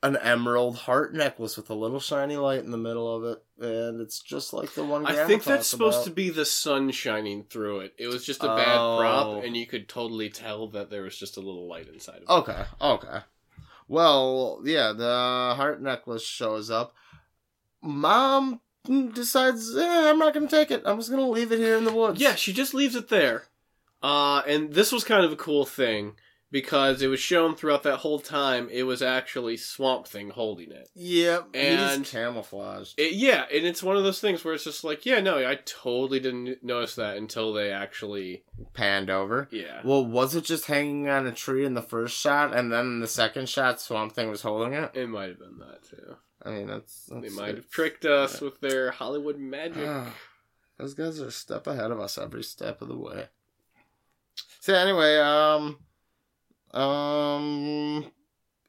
an emerald heart necklace with a little shiny light in the middle of it, and it's just like the one. I think that's supposed about. to be the sun shining through it. It was just a bad prop, Oh. and you could totally tell that there was just a little light inside of it. Okay, okay. Well, yeah, the heart necklace shows up. Mom decides, eh, I'm not gonna take it. I'm just gonna leave it here in the woods. Yeah, she just leaves it there. Uh, and this was kind of a cool thing because it was shown throughout that whole time it was actually Swamp Thing holding it. Yep. And- he's camouflaged. It- yeah, and it's one of those things where it's just like, yeah, no, I totally didn't notice that until they actually, Panned over. yeah. Well, was it just hanging on a tree in the first shot, and then in the second shot, Swamp Thing was holding it? It might have been that too. I mean, that's, that's They might have tricked us with their Hollywood magic. Those guys are a step ahead of us every step of the way. So anyway, um, um,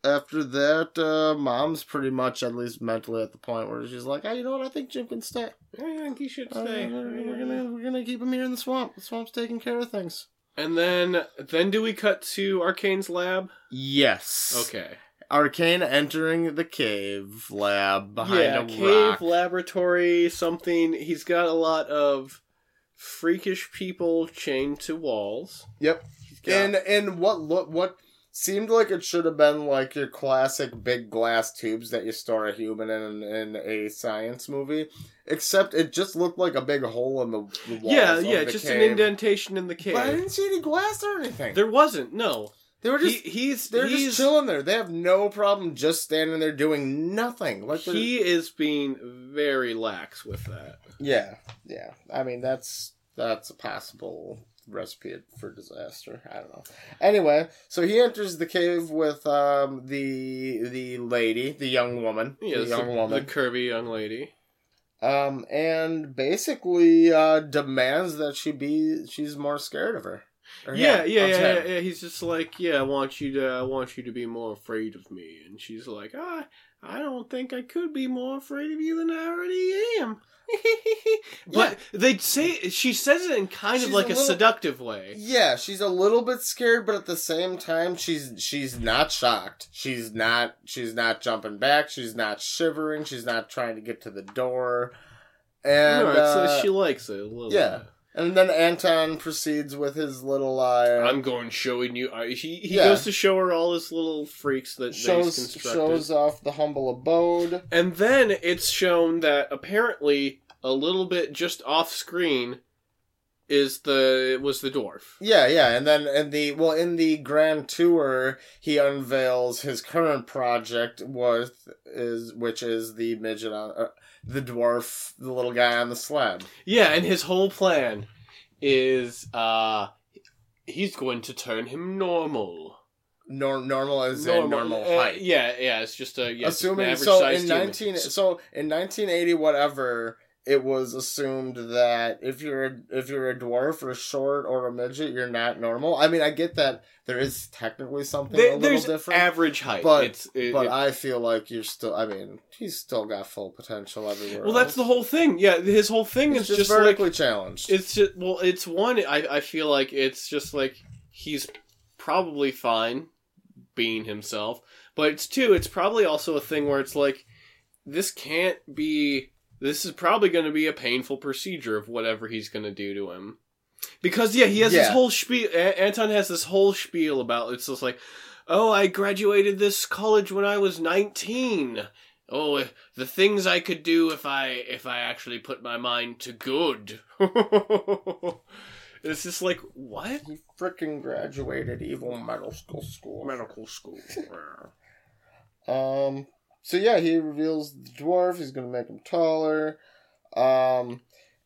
after that, uh, mom's pretty much at least mentally at the point where she's like, "Hey, you know what? I think Jim can stay. I think he should Uh, stay. we're gonna we're gonna keep him here in the swamp. The swamp's taking care of things." And then, then do we cut to Arcane's lab? Yes. Okay. Arcane entering the cave lab behind yeah, a cave rock. laboratory, something. He's got a lot of freakish people chained to walls. Yep. Got, And and what look what seemed like it should have been like your classic big glass tubes that you store a human in in a science movie, except it just looked like a big hole in the, the walls. yeah, yeah, the just an indentation in the cave. But I didn't see any glass or anything. There wasn't. No, they were just he, he's they're he's just chilling there. They have no problem just standing there doing nothing. Like he is being very lax with that. yeah, yeah. I mean that's that's a possible recipe for disaster. I don't know. Anyway, so he enters the cave with um the the lady, the young woman, Yeah, the young the, woman, the curvy young lady. um, and basically uh demands that she be she's more scared of her. Or Yeah, yeah, yeah, yeah, yeah. He's just like, yeah, I want you to, I want you to be more afraid of me. And she's like, ah, I don't think I could be more afraid of you than I already am. but they say she says it in kind She's of like a a, seductive way. Yeah, she's a little bit scared, but at the same time, she's she's not shocked. She's not she's not jumping back. She's not shivering. She's not trying to get to the door. And Alright, uh, so she likes it a little. yeah. bit. And then Anton proceeds with his little uh, I'm going showing you. Uh, he he Yeah. goes to show her all his little freaks that shows he's shows off the humble abode. And then it's shown that apparently a little bit just off screen is the was the dwarf. Yeah, yeah, and then in the well in the grand tour, he unveils his current project was is which is the midget on uh, the dwarf, the little guy on the slab. Yeah, and his whole plan is uh he's going to turn him normal. Nor- normal as in normal uh, height. yeah, yeah, it's just a yeah, just Assuming average so in human. nineteen so in nineteen eighty whatever it was assumed that if you're a, if you're a dwarf or short or a midget, you're not normal. I mean, I get that there is technically something There- a little there's different, average height, but- it's it, but it- I feel like you're still. I mean, he's still got full potential everywhere. well, that's the whole thing. Yeah, his whole thing He's is just, just like vertically challenged. It's just well, it's one. I I feel like it's just like he's probably fine being himself, but it's two. It's probably also a thing where it's like this can't be. This is probably going to be a painful procedure of whatever he's going to do to him, because yeah, he has this whole spiel. A- Anton has this whole spiel about it's just like, oh, I graduated this college when I was nineteen. Oh, the things I could do if I if I actually put my mind to good. it's just like what he freaking graduated evil medical school. medical school. Um. So yeah, he reveals the dwarf. He's gonna make him taller. Um,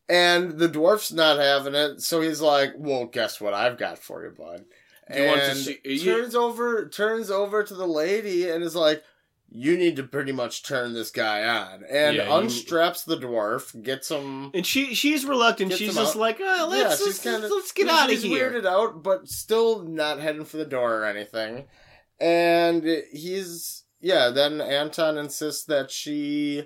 and the dwarf's not having it. So he's like, "Well, guess what I've got for you, bud." You want to And see- you- turns over turns over to the lady and is like, "You need to pretty much turn this guy on." And Yeah, you- unstraps the dwarf, gets him. and she she's reluctant. She's just out. like, oh, let's yeah, let's, kind of let's get out of He's here. weirded out, but still not heading for the door or anything. And he's yeah. Then Anton insists that she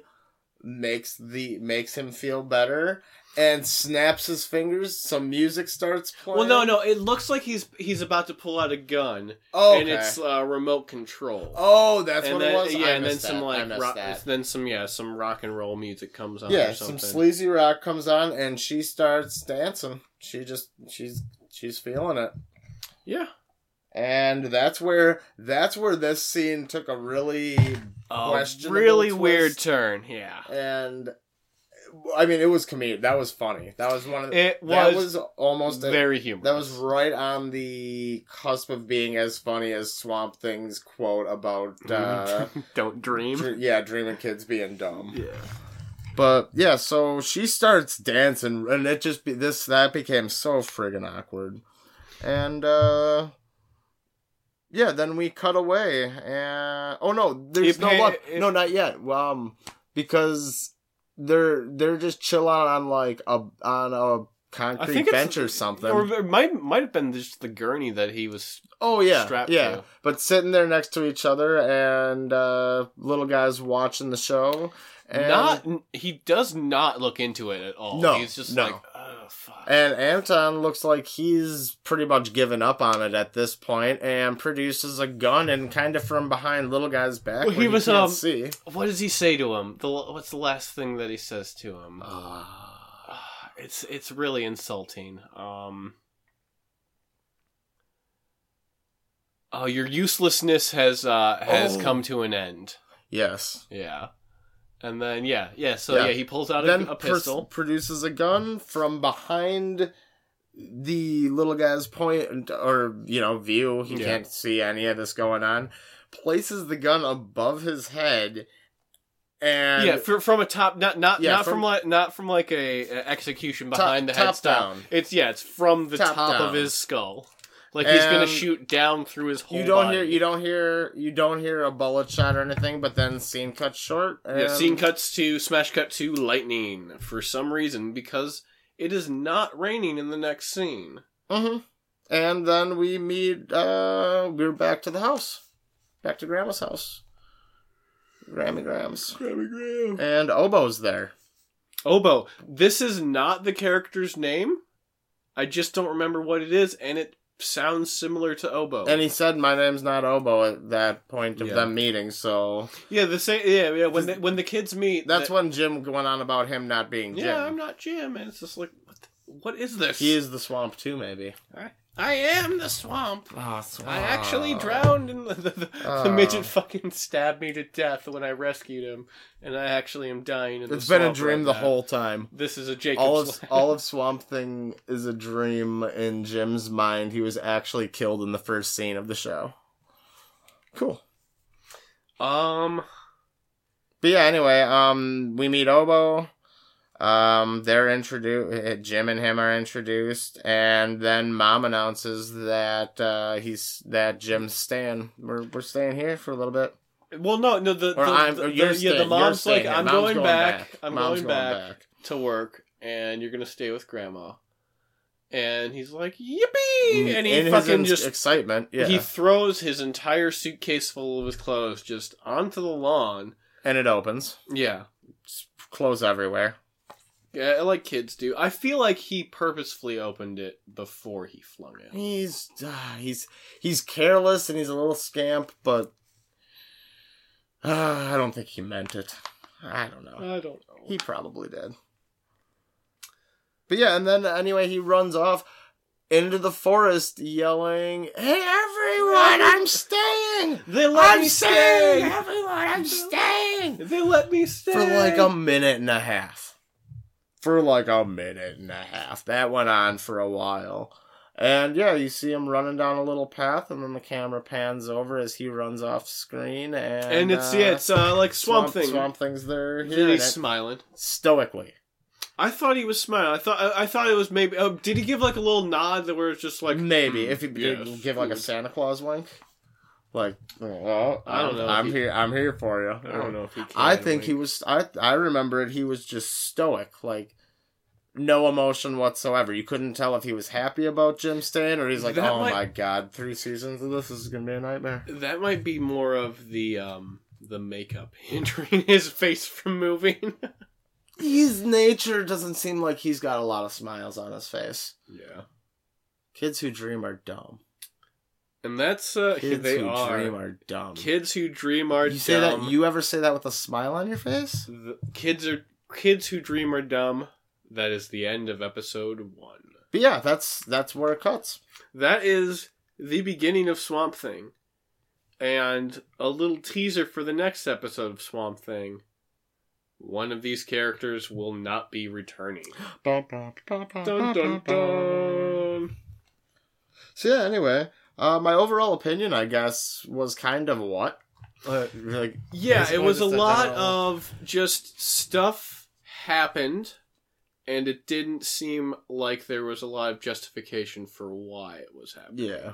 makes the makes him feel better and snaps his fingers. Some music starts playing. Well, no, no. It looks like he's he's about to pull out a gun, Oh, and it's uh, remote control. oh, that's and what then, it was. Yeah, I and then missed some like rock, then some yeah some rock and roll music comes on. yeah, or some something. sleazy rock comes on, and she starts dancing. She just she's she's feeling it. Yeah. And that's where that's where this scene took a really A Questionable really twist. weird turn. Yeah. and I mean it was comedic. That was funny. That was one of the, It that was, was almost a, very humorous. that was right on the cusp of being as funny as Swamp Thing's quote about uh Don't dream. dr- yeah, dreaming kids being dumb. Yeah. But yeah, so she starts dancing and it just be this that became so friggin' awkward. And uh yeah, then we cut away and oh no, there's It no luck. it- no, not yet. Um because they're they're just chilling on like a on a concrete bench or something. Or it might might have been just the gurney that he was. oh yeah, strapped yeah. to. But sitting there next to each other and uh little guys watching the show. And not he does not look into it at all. No, he's just no. like, fuck. And Anton looks like he's pretty much given up on it at this point and produces a gun and kind of from behind little guy's back Well, he was, can't um, see. what does he say to him? The what's the last thing that he says to him? Ah. it's it's really insulting. Um. Oh, your uselessness has uh has Oh. come to an end. yes. Yeah. And then yeah, yeah. So Yeah. yeah, he pulls out Then a, a pistol. produces a gun from behind the little guy's point or you know view. He Yeah. can't see any of this going on. Places the gun above his head. And yeah, fr- from a top, not not Yeah, not from, from- like not from like a, a execution Top- behind the top head down. It's yeah, it's from the Top top, of his skull. Like he's gonna shoot down through his whole. you don't body. hear you don't hear you don't hear a bullet shot or anything, but then scene cuts short. And... Yeah, scene cuts to smash cut to lightning for some reason because it is not raining in the next scene. Mm-hmm. And then we meet. uh We're back to the house, back to Grandma's house. Grammy Grams Grammy Grams. and Oboe's there. Oboe. this is not the character's name. I just don't remember what it is, and it sounds similar to Obo. And he said, "My name's not Obo." At that point of Yeah. them meeting, so yeah, the same. Yeah, yeah. When the, when the kids meet, that's when Jim went on about him not being Jim. Yeah, I'm not Jim, and it's just like, what? The, what is this? He is the swamp too, maybe. I, I am the swamp. Oh, swamp. I actually drowned, and the, the, the, the Oh. midget fucking stabbed me to death when I rescued him, and I actually am dying. In the It's been a dream right the now. whole time. This is a Jacob. all of all of Swamp Thing is a dream in Jim's mind. He was actually killed in the first scene of the show. Cool. um. But yeah, anyway, um, we meet Obo. Um, they're introduced. Jim and him are introduced, and then Mom announces that uh, he's that Jim's staying. We're we're staying here for a little bit. Well, no, no. The, Or the, I'm, the- or you're the- yeah, staying, the mom's like. I'm Mom's going, back. I'm Mom's going, back, to work, and you're gonna stay with grandma. And he's like, yippee! And he In fucking just excitement, yeah, he throws his entire suitcase full of his clothes just onto the lawn. and it opens, Yeah, clothes everywhere. Yeah, like kids do. I feel like he purposefully opened it before he flung it. He's uh, he's he's careless and he's a little scamp, but uh, I don't think he meant it. I don't know. I don't know. He probably did. But yeah, and then anyway, he runs off into the forest yelling, Hey everyone, I'm staying! They let I'm me staying! stay. Everyone, I'm staying! They let me stay For like a minute and a half. For like a minute and a half. That went on for a while. And yeah, you see him running down a little path, and then the camera pans over as he runs off screen, and and it's uh, yeah, it's uh, like Swamp, Thing. Swamp Thing's there, hearing he's smiling. stoically. I thought he was smiling. I thought I, I thought it was maybe. Oh, did he give like a little nod that where it's just like Maybe hmm, if he yes, give like a. Santa Claus wink, like, oh, I don't know I'm he- here. I'm here for you. I don't know if he. Can I think he was. I I remember it. He was just stoic, like no emotion whatsoever. You couldn't tell if he was happy about Jim staying or he's like, oh might- my god, three seasons of this is gonna be a nightmare. That might be more of the um the makeup hindering his face from moving. His nature doesn't seem like he's got a lot of smiles on his face. yeah, Kids who dream are dumb. And that's uh Kids who are. dream are dumb. kids who dream are you say dumb. that? You ever say that with a smile on your face? The kids are kids who dream are dumb. That is the end of episode one. But yeah, that's that's where it cuts. That is the beginning of Swamp Thing. And a little teaser for the next episode of Swamp Thing. One of these characters will not be returning. Dun dun dun. So yeah, anyway, uh, my overall opinion, I guess, was kind of what, uh, like, Yeah, it was a lot of just stuff happened, and it didn't seem like there was a lot of justification for why it was happening. yeah.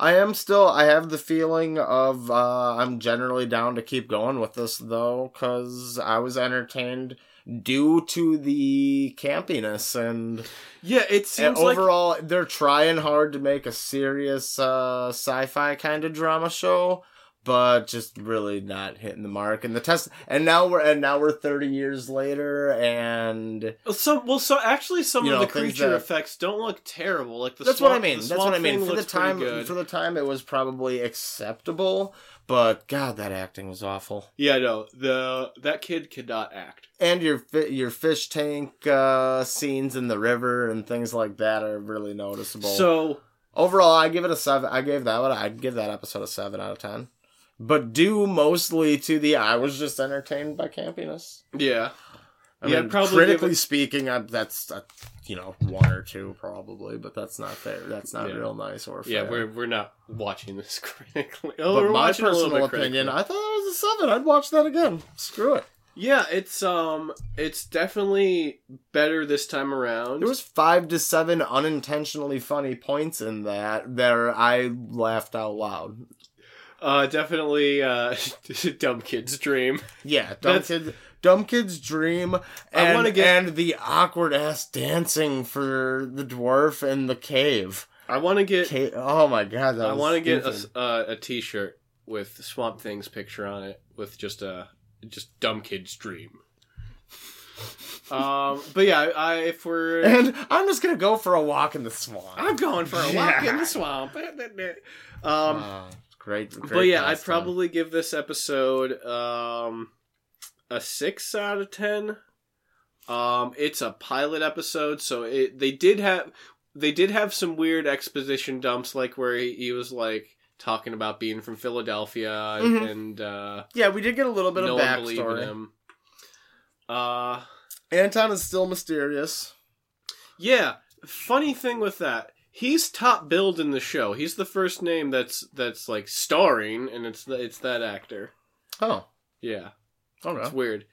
I am still. I have the feeling of uh, I'm generally down to keep going with this though, because I was entertained due to the campiness and, Yeah, it and seems like overall they're trying hard to make a serious uh, sci-fi kind of drama show. But just really not hitting the mark, and the test, and now we're and now we're thirty years later, and Some well, so actually, some of know, the creature that- effects don't look terrible. Like the that's swamp, what I mean. That's what I mean. For the time, for the time, it was probably acceptable. But God, that acting was awful. yeah, no, the that kid could not act. And your your fish tank uh, scenes in the river and things like that are really noticeable. So overall, I give it a seven. I gave that one. I'd give that episode a seven out of ten. But due mostly to the I was just entertained by campiness. yeah, I Yeah, mean, probably critically it- speaking, I, that's uh you know one or two probably, but that's not fair. That's not Yeah. real nice or fair. yeah, we're we're not watching this critically. But Oh, we're my watching a little personal opinion. I thought that was a seven. I'd watch that again. Screw it. Yeah, it's um, it's definitely better this time around. There was five to seven unintentionally funny points in that there I laughed out loud. uh, definitely uh, dumb kid's dream. Yeah, dumb That's- kid, dumb kid's dream, and get- and the awkward ass dancing for the dwarf and the cave. I want to get Ca- oh my god, that I want to get a, uh, a T-shirt with Swamp Thing's picture on it, with just a just dumb kid's dream. um, but yeah, I, if we're And I'm just gonna go for a walk in the swamp. I'm going for a walk in the swamp. um, Ah, great, great. but yeah, I'd probably give this episode um a six out of ten. Um, it's a pilot episode, so it they did have they did have some weird exposition dumps, like where he, he was like talking about being from Philadelphia Mhm. and uh, Yeah, we did get a little bit no of backstory. him. Uh, Anton is still mysterious. yeah. Funny thing with that, he's top billed in the show. He's the first name that's that's like starring, and it's it's that actor. Oh, Yeah. Okay. It's weird.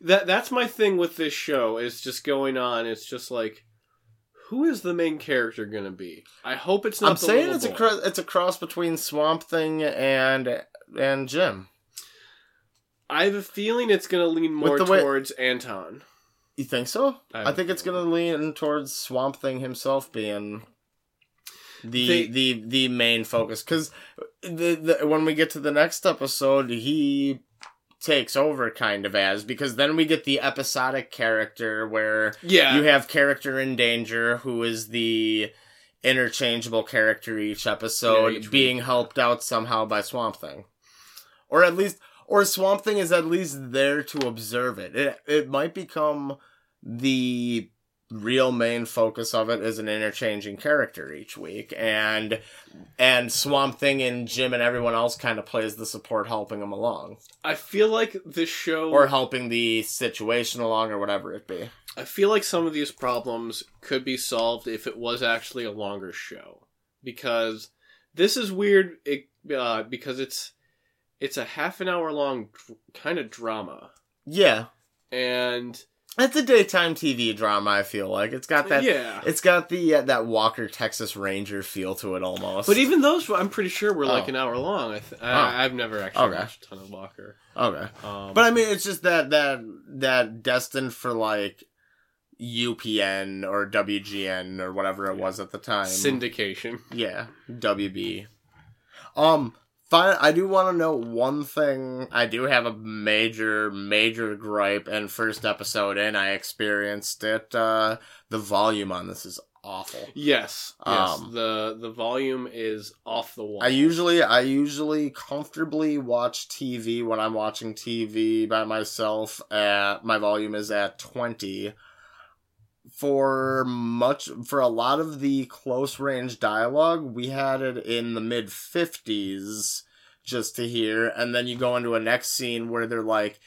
That that's my thing with this show is just going on. It's just like, who is the main character gonna be? I hope it's not. I'm the saying it's a boy. cro- it's a cross between Swamp Thing and and Jim. I have a feeling it's going to lean more the way- towards Anton. You think so? I I, think it's gonna lean towards Swamp Thing himself being the They- the the main focus because the, the when we get to the next episode, he takes over kind of as because then we get the episodic character where Yeah. you have character in danger who is the interchangeable character each episode Yeah, each being helped out somehow by Swamp Thing. Or at least or Swamp Thing is at least there to observe it. It it might become the real main focus of it is an interchanging character each week and and Swamp Thing and Jim and everyone else kind of plays the support helping them along I feel like this show or helping the situation along or whatever it be. I feel like some of these problems could be solved if it was actually a longer show. Because this is weird it, uh, because it's it's a half an hour long dr- kind of drama. Yeah. And It's a daytime TV drama. I feel like it's got that. yeah. It's got the uh, that Walker Texas Ranger feel to it almost. But even those, I'm pretty sure were like Oh. an hour long. I th- Oh. I, I've never actually Okay. watched a ton of Walker. okay, Um, but I mean, it's just that that that destined for like UPN or WGN or whatever it was at the time. syndication. Yeah, WB. Um, fine. I do want to know one thing. I do have a major, major gripe, and first episode in, I experienced it. Uh, the volume on this is awful. Yes, yes. Um, the the volume is off the wall. I usually, I usually comfortably watch TV when I'm watching TV by myself. At my volume is at twenty. For much, for a lot of the close range dialogue, we had it in the mid fifties just to hear, and then you go into a next scene where they're like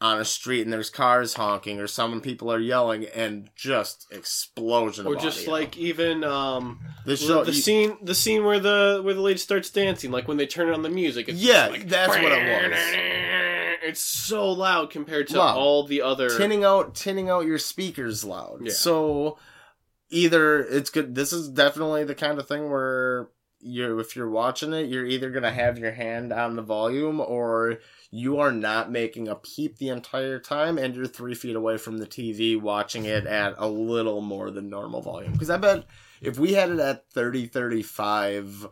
on a street and there's cars honking or some people are yelling and just explosion or just audio. like even um the show the you- scene the scene where the where the lady starts dancing like when they turn on the music it's Yeah, like, that's what it was. it's so loud compared to Loud. all the other tinning out tinning out your speakers loud. Yeah. So either it's good this is definitely the kind of thing where you if you're watching it, you're either gonna have your hand on the volume or you are not making a peep the entire time and you're three feet away from the TV watching it at a little more than normal volume. Because I bet if we had it at 30 35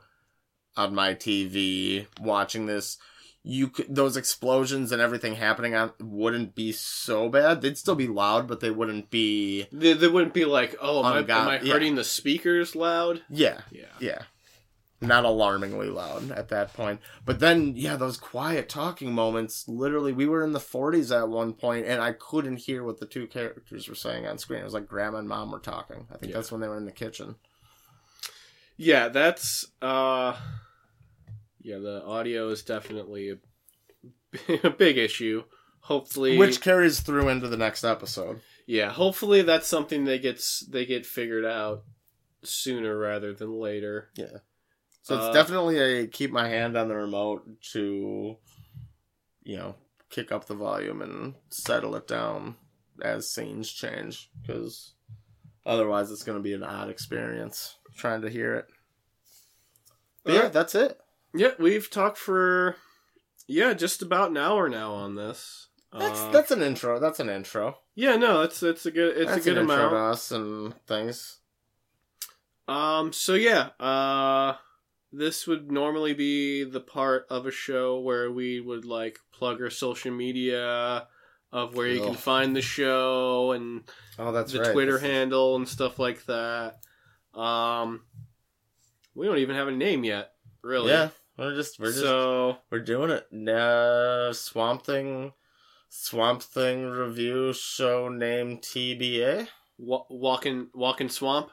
on my TV watching this, you could those explosions and everything happening on wouldn't be so bad. They'd still be loud, but they wouldn't be they, they wouldn't be like oh am, I, am I yeah. hurting the speakers loud yeah, yeah yeah. Not alarmingly loud at that point. But then yeah, those quiet talking moments, literally we were in the 40s at one point and I couldn't hear what the two characters were saying on screen. It was like grandma and mom were talking. I think Yeah. that's when they were in the kitchen. yeah that's uh yeah the audio is definitely a, a big issue hopefully Which carries through into the next episode. yeah hopefully that's something they gets they get figured out sooner rather than later Yeah. So it's Uh, definitely a keep my hand on the remote to, you know, kick up the volume and settle it down as scenes change. Because otherwise, it's going to be an odd experience trying to hear it. But yeah, Alright. that's it. Yeah, we've talked for yeah, just about an hour now on this. That's Uh, that's an intro. That's an intro. yeah, no, it's it's a good it's that's a good an intro to amount. us and things. Um, so yeah, uh, this would normally be the part of a show where we would like plug our social media of where you can find the show and Oh, that's the right. Twitter handle and stuff like that. Um, we don't even have a name yet, really. Yeah, we're just we're just so We're doing it. Uh, Swamp Thing, Swamp Thing review show name TBA. wa- walking walking swamp.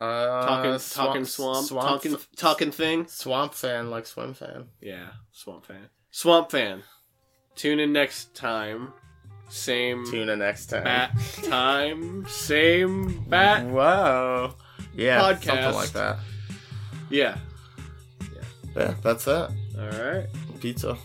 Uh, talking swamp, talking swamp, swamp, talking talking thing. swamp fan like swim fan. Yeah, swamp fan. Swamp fan. Tune in next time. Same Tune in next time. bat time. Same bat. Wow. Yeah, Podcast. something like that. Yeah. Yeah, that's it. All right. Pizza.